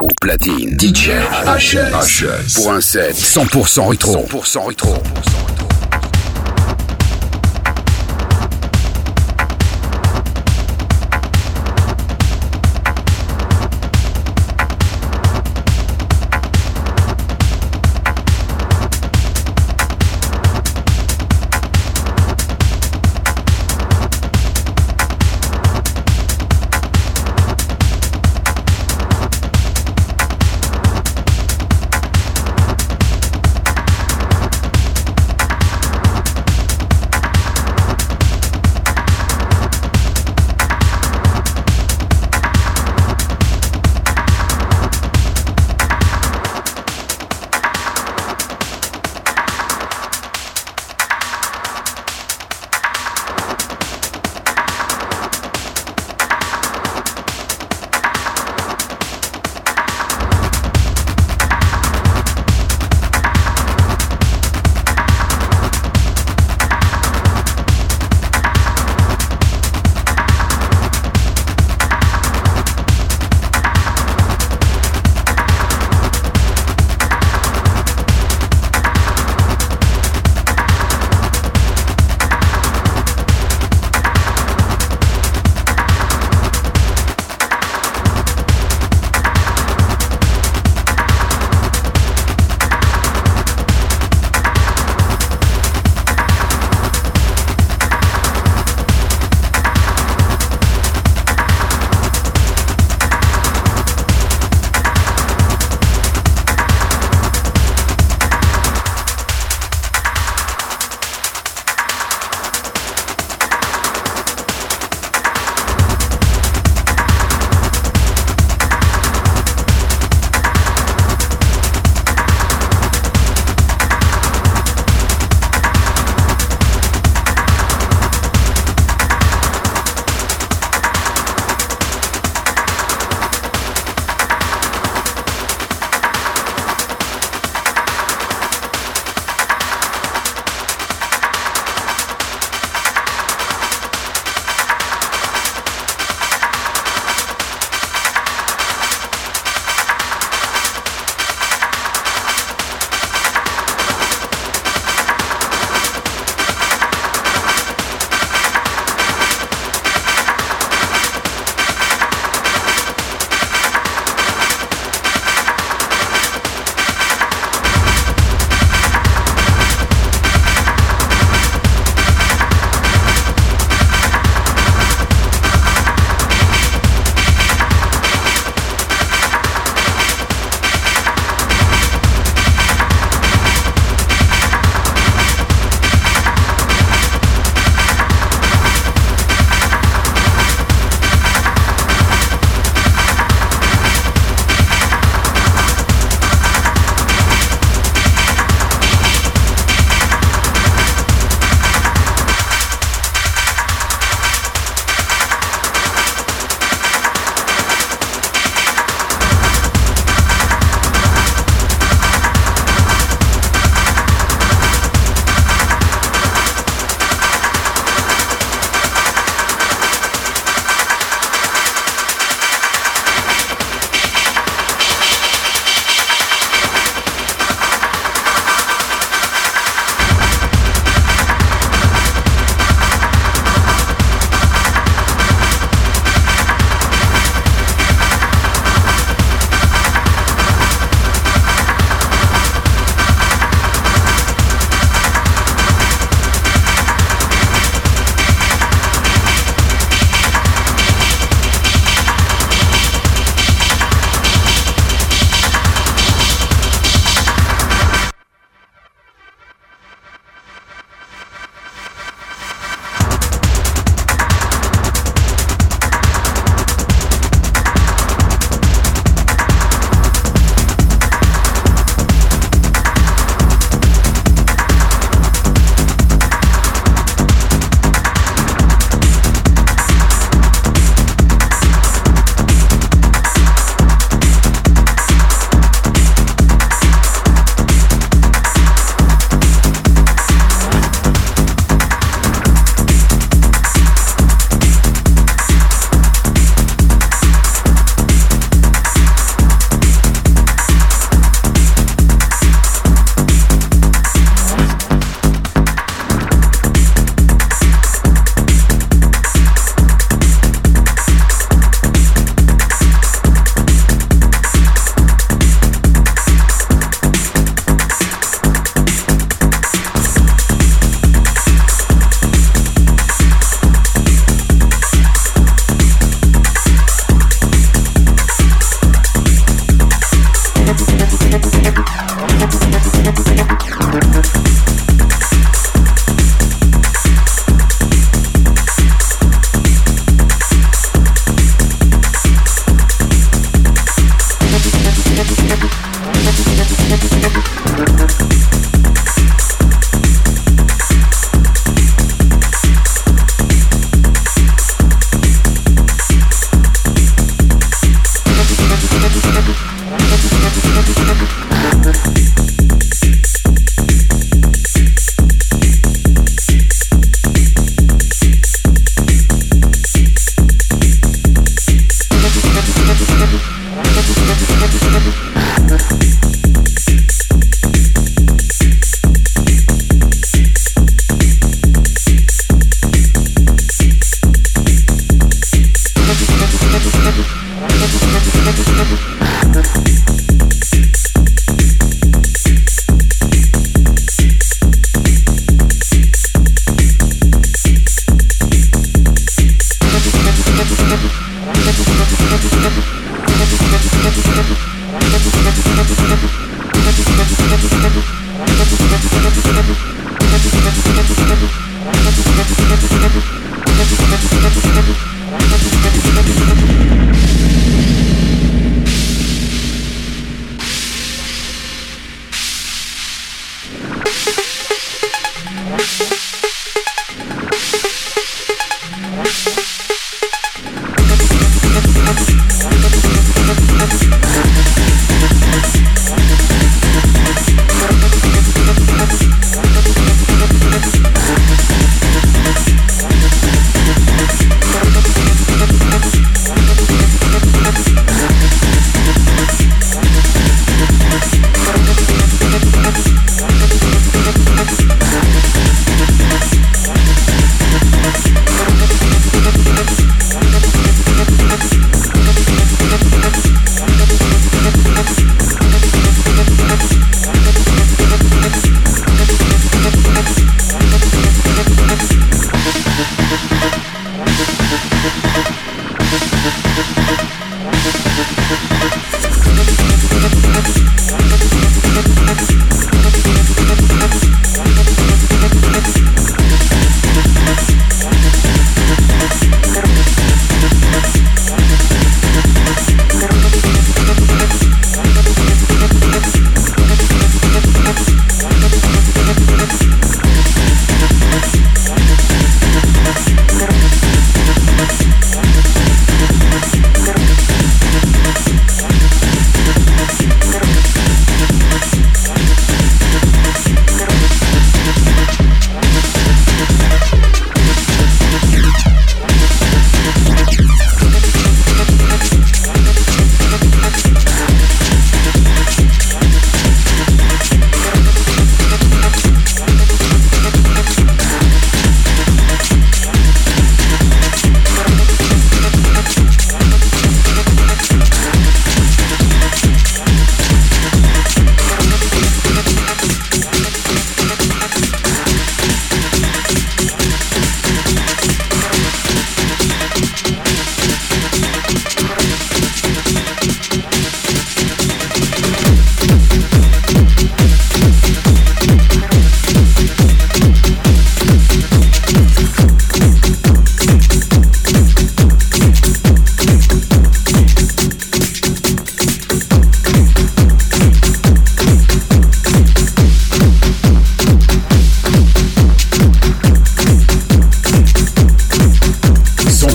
Au platine, DJ HS. Pour un set 100% rétro. 100% rétro. DJ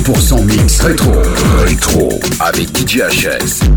100% mix rétro. Rétro avec DJHS.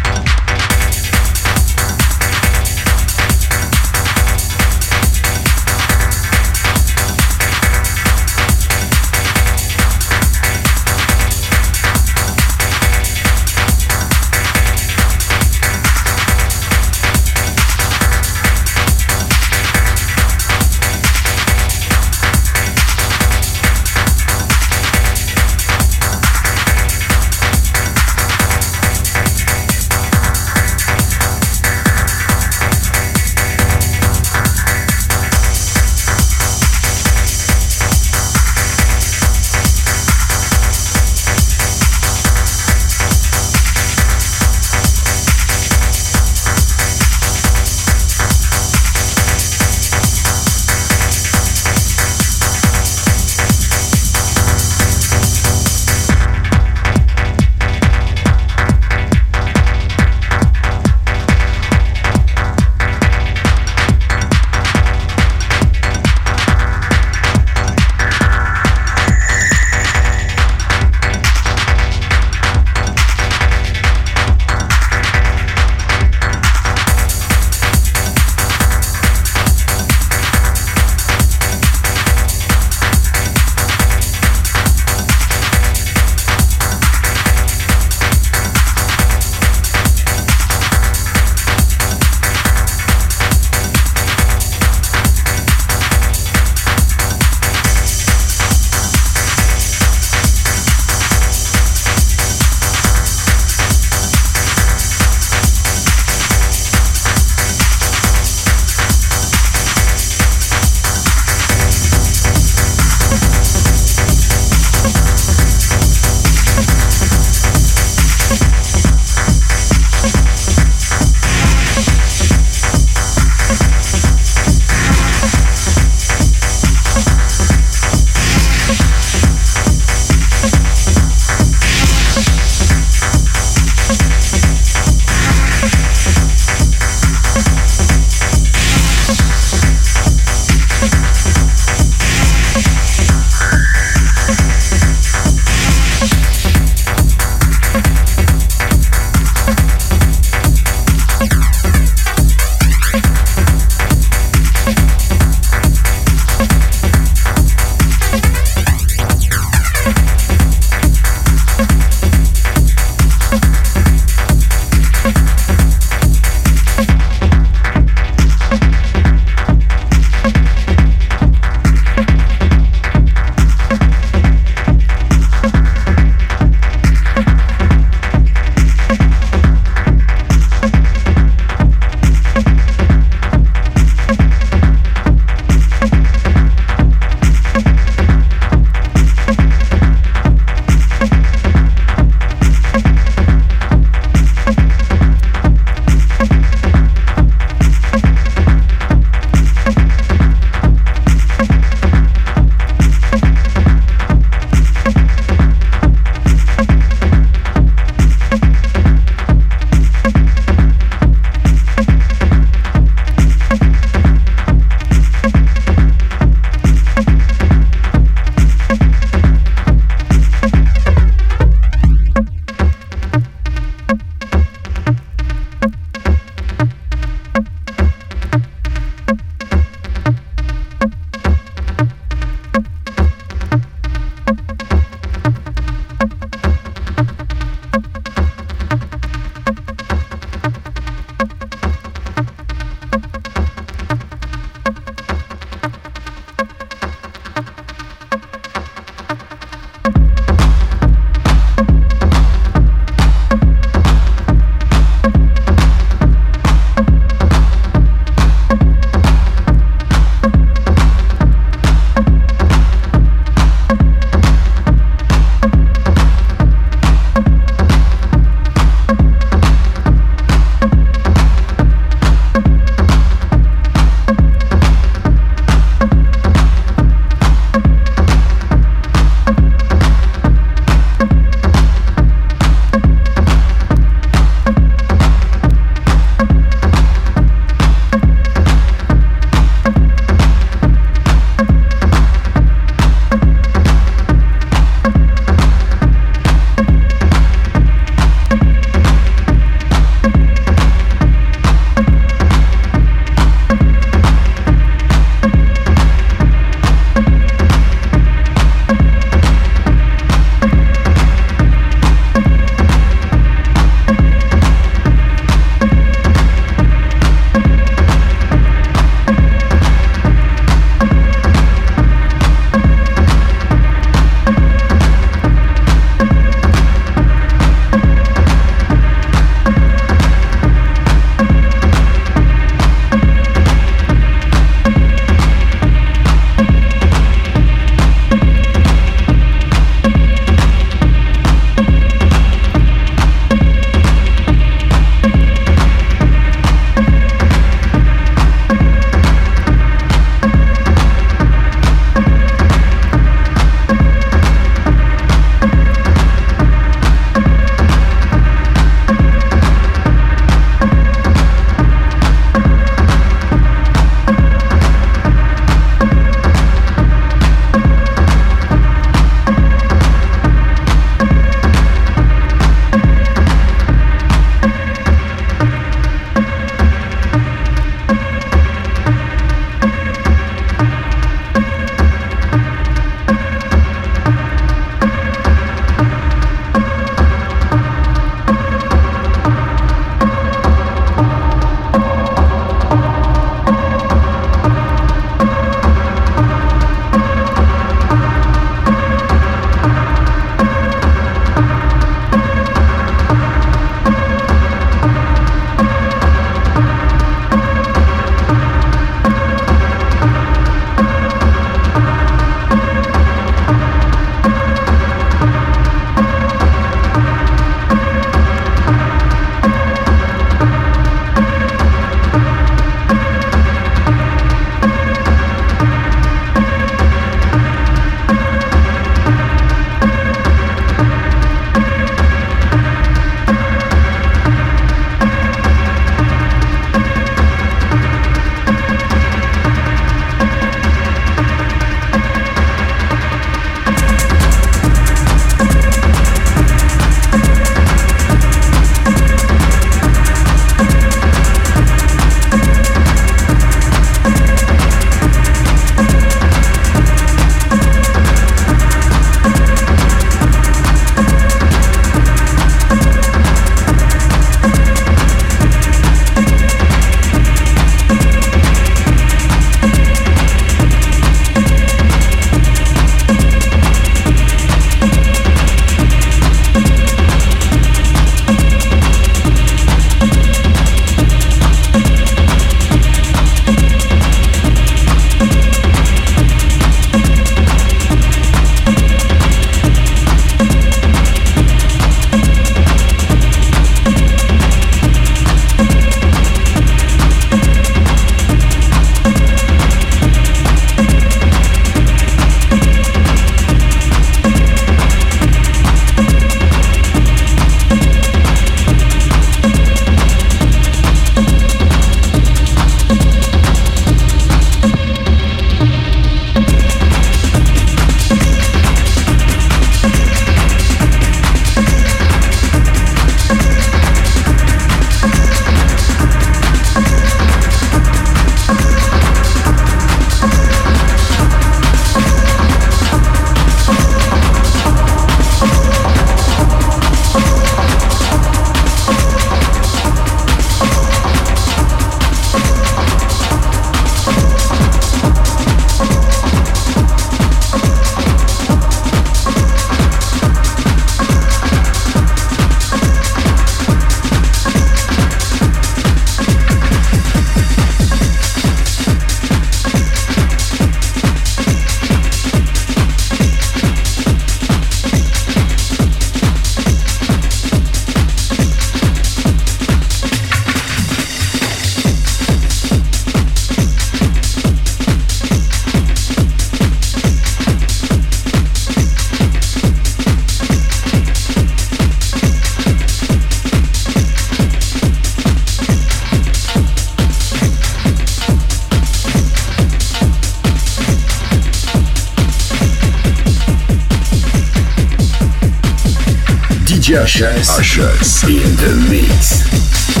HS, HS in the mix.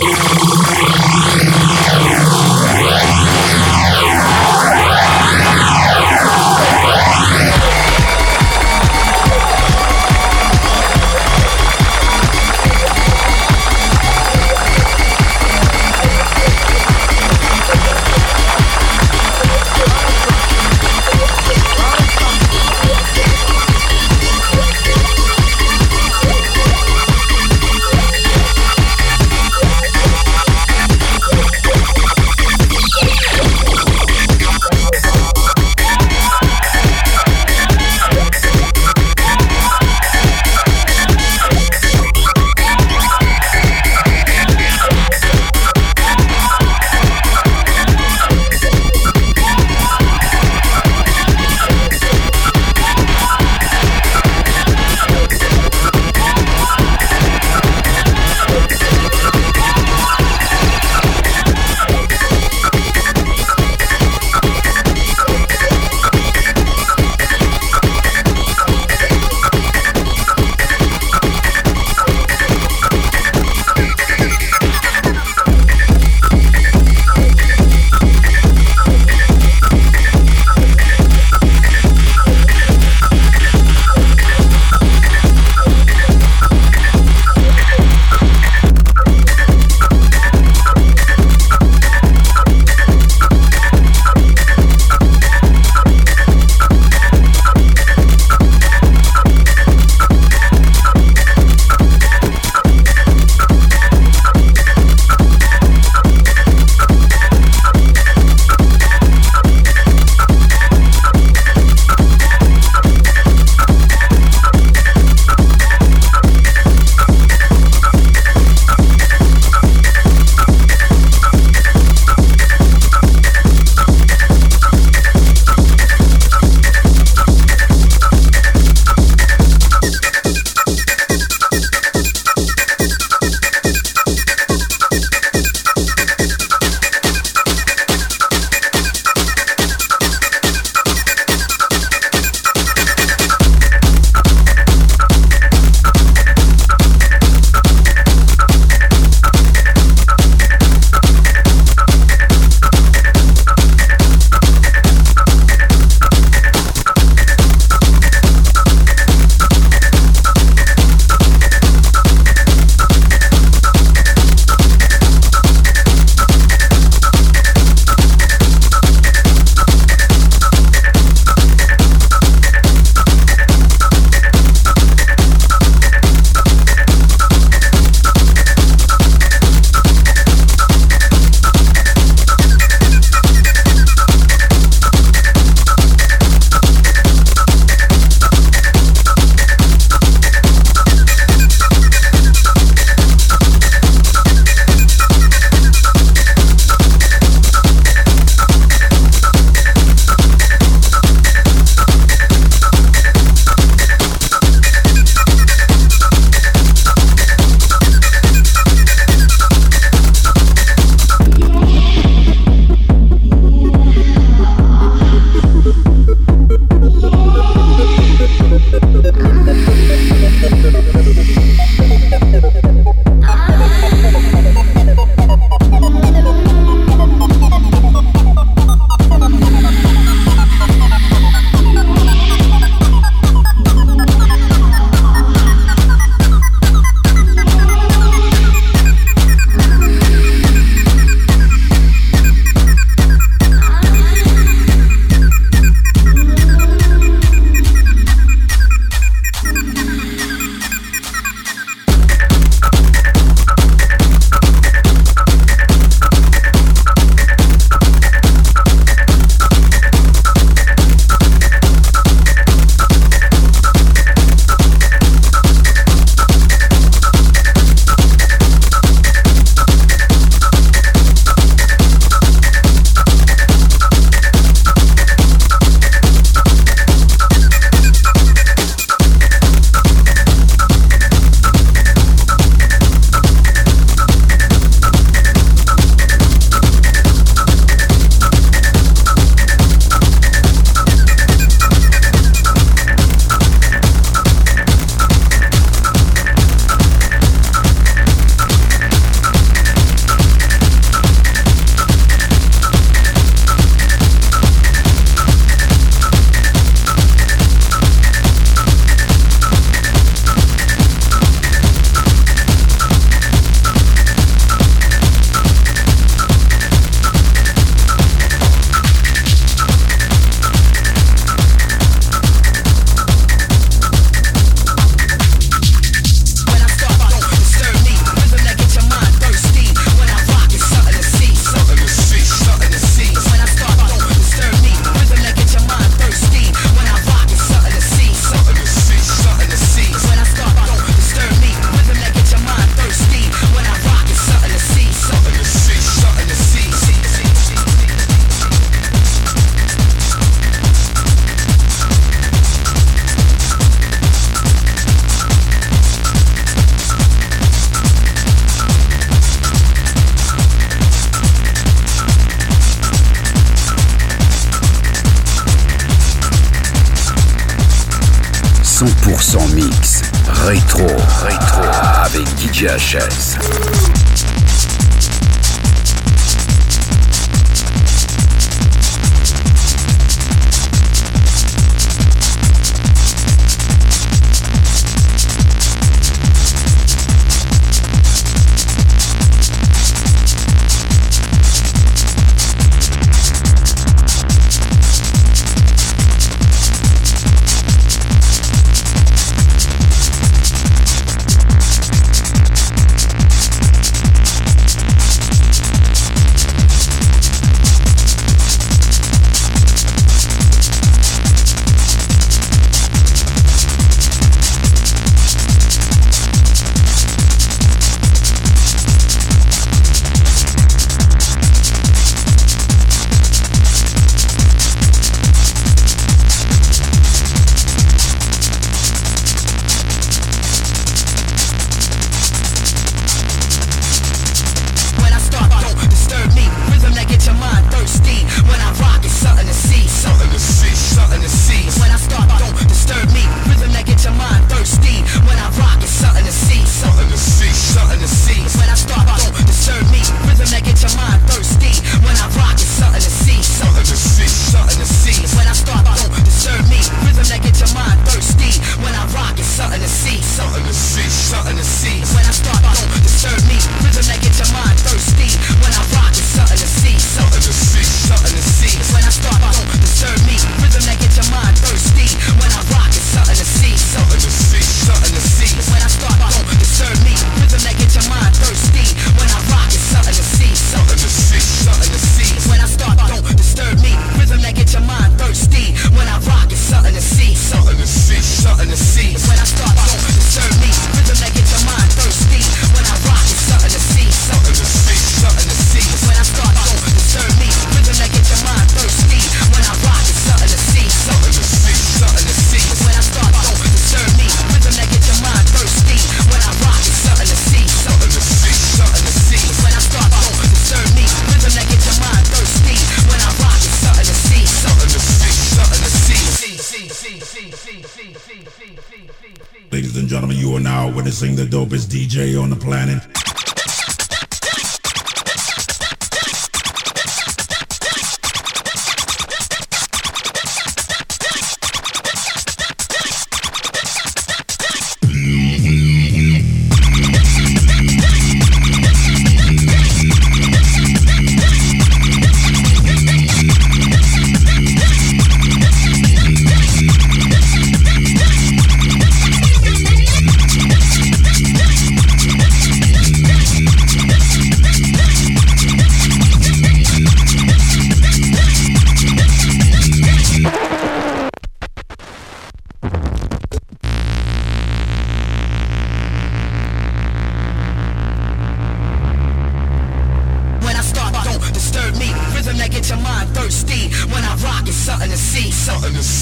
Planet.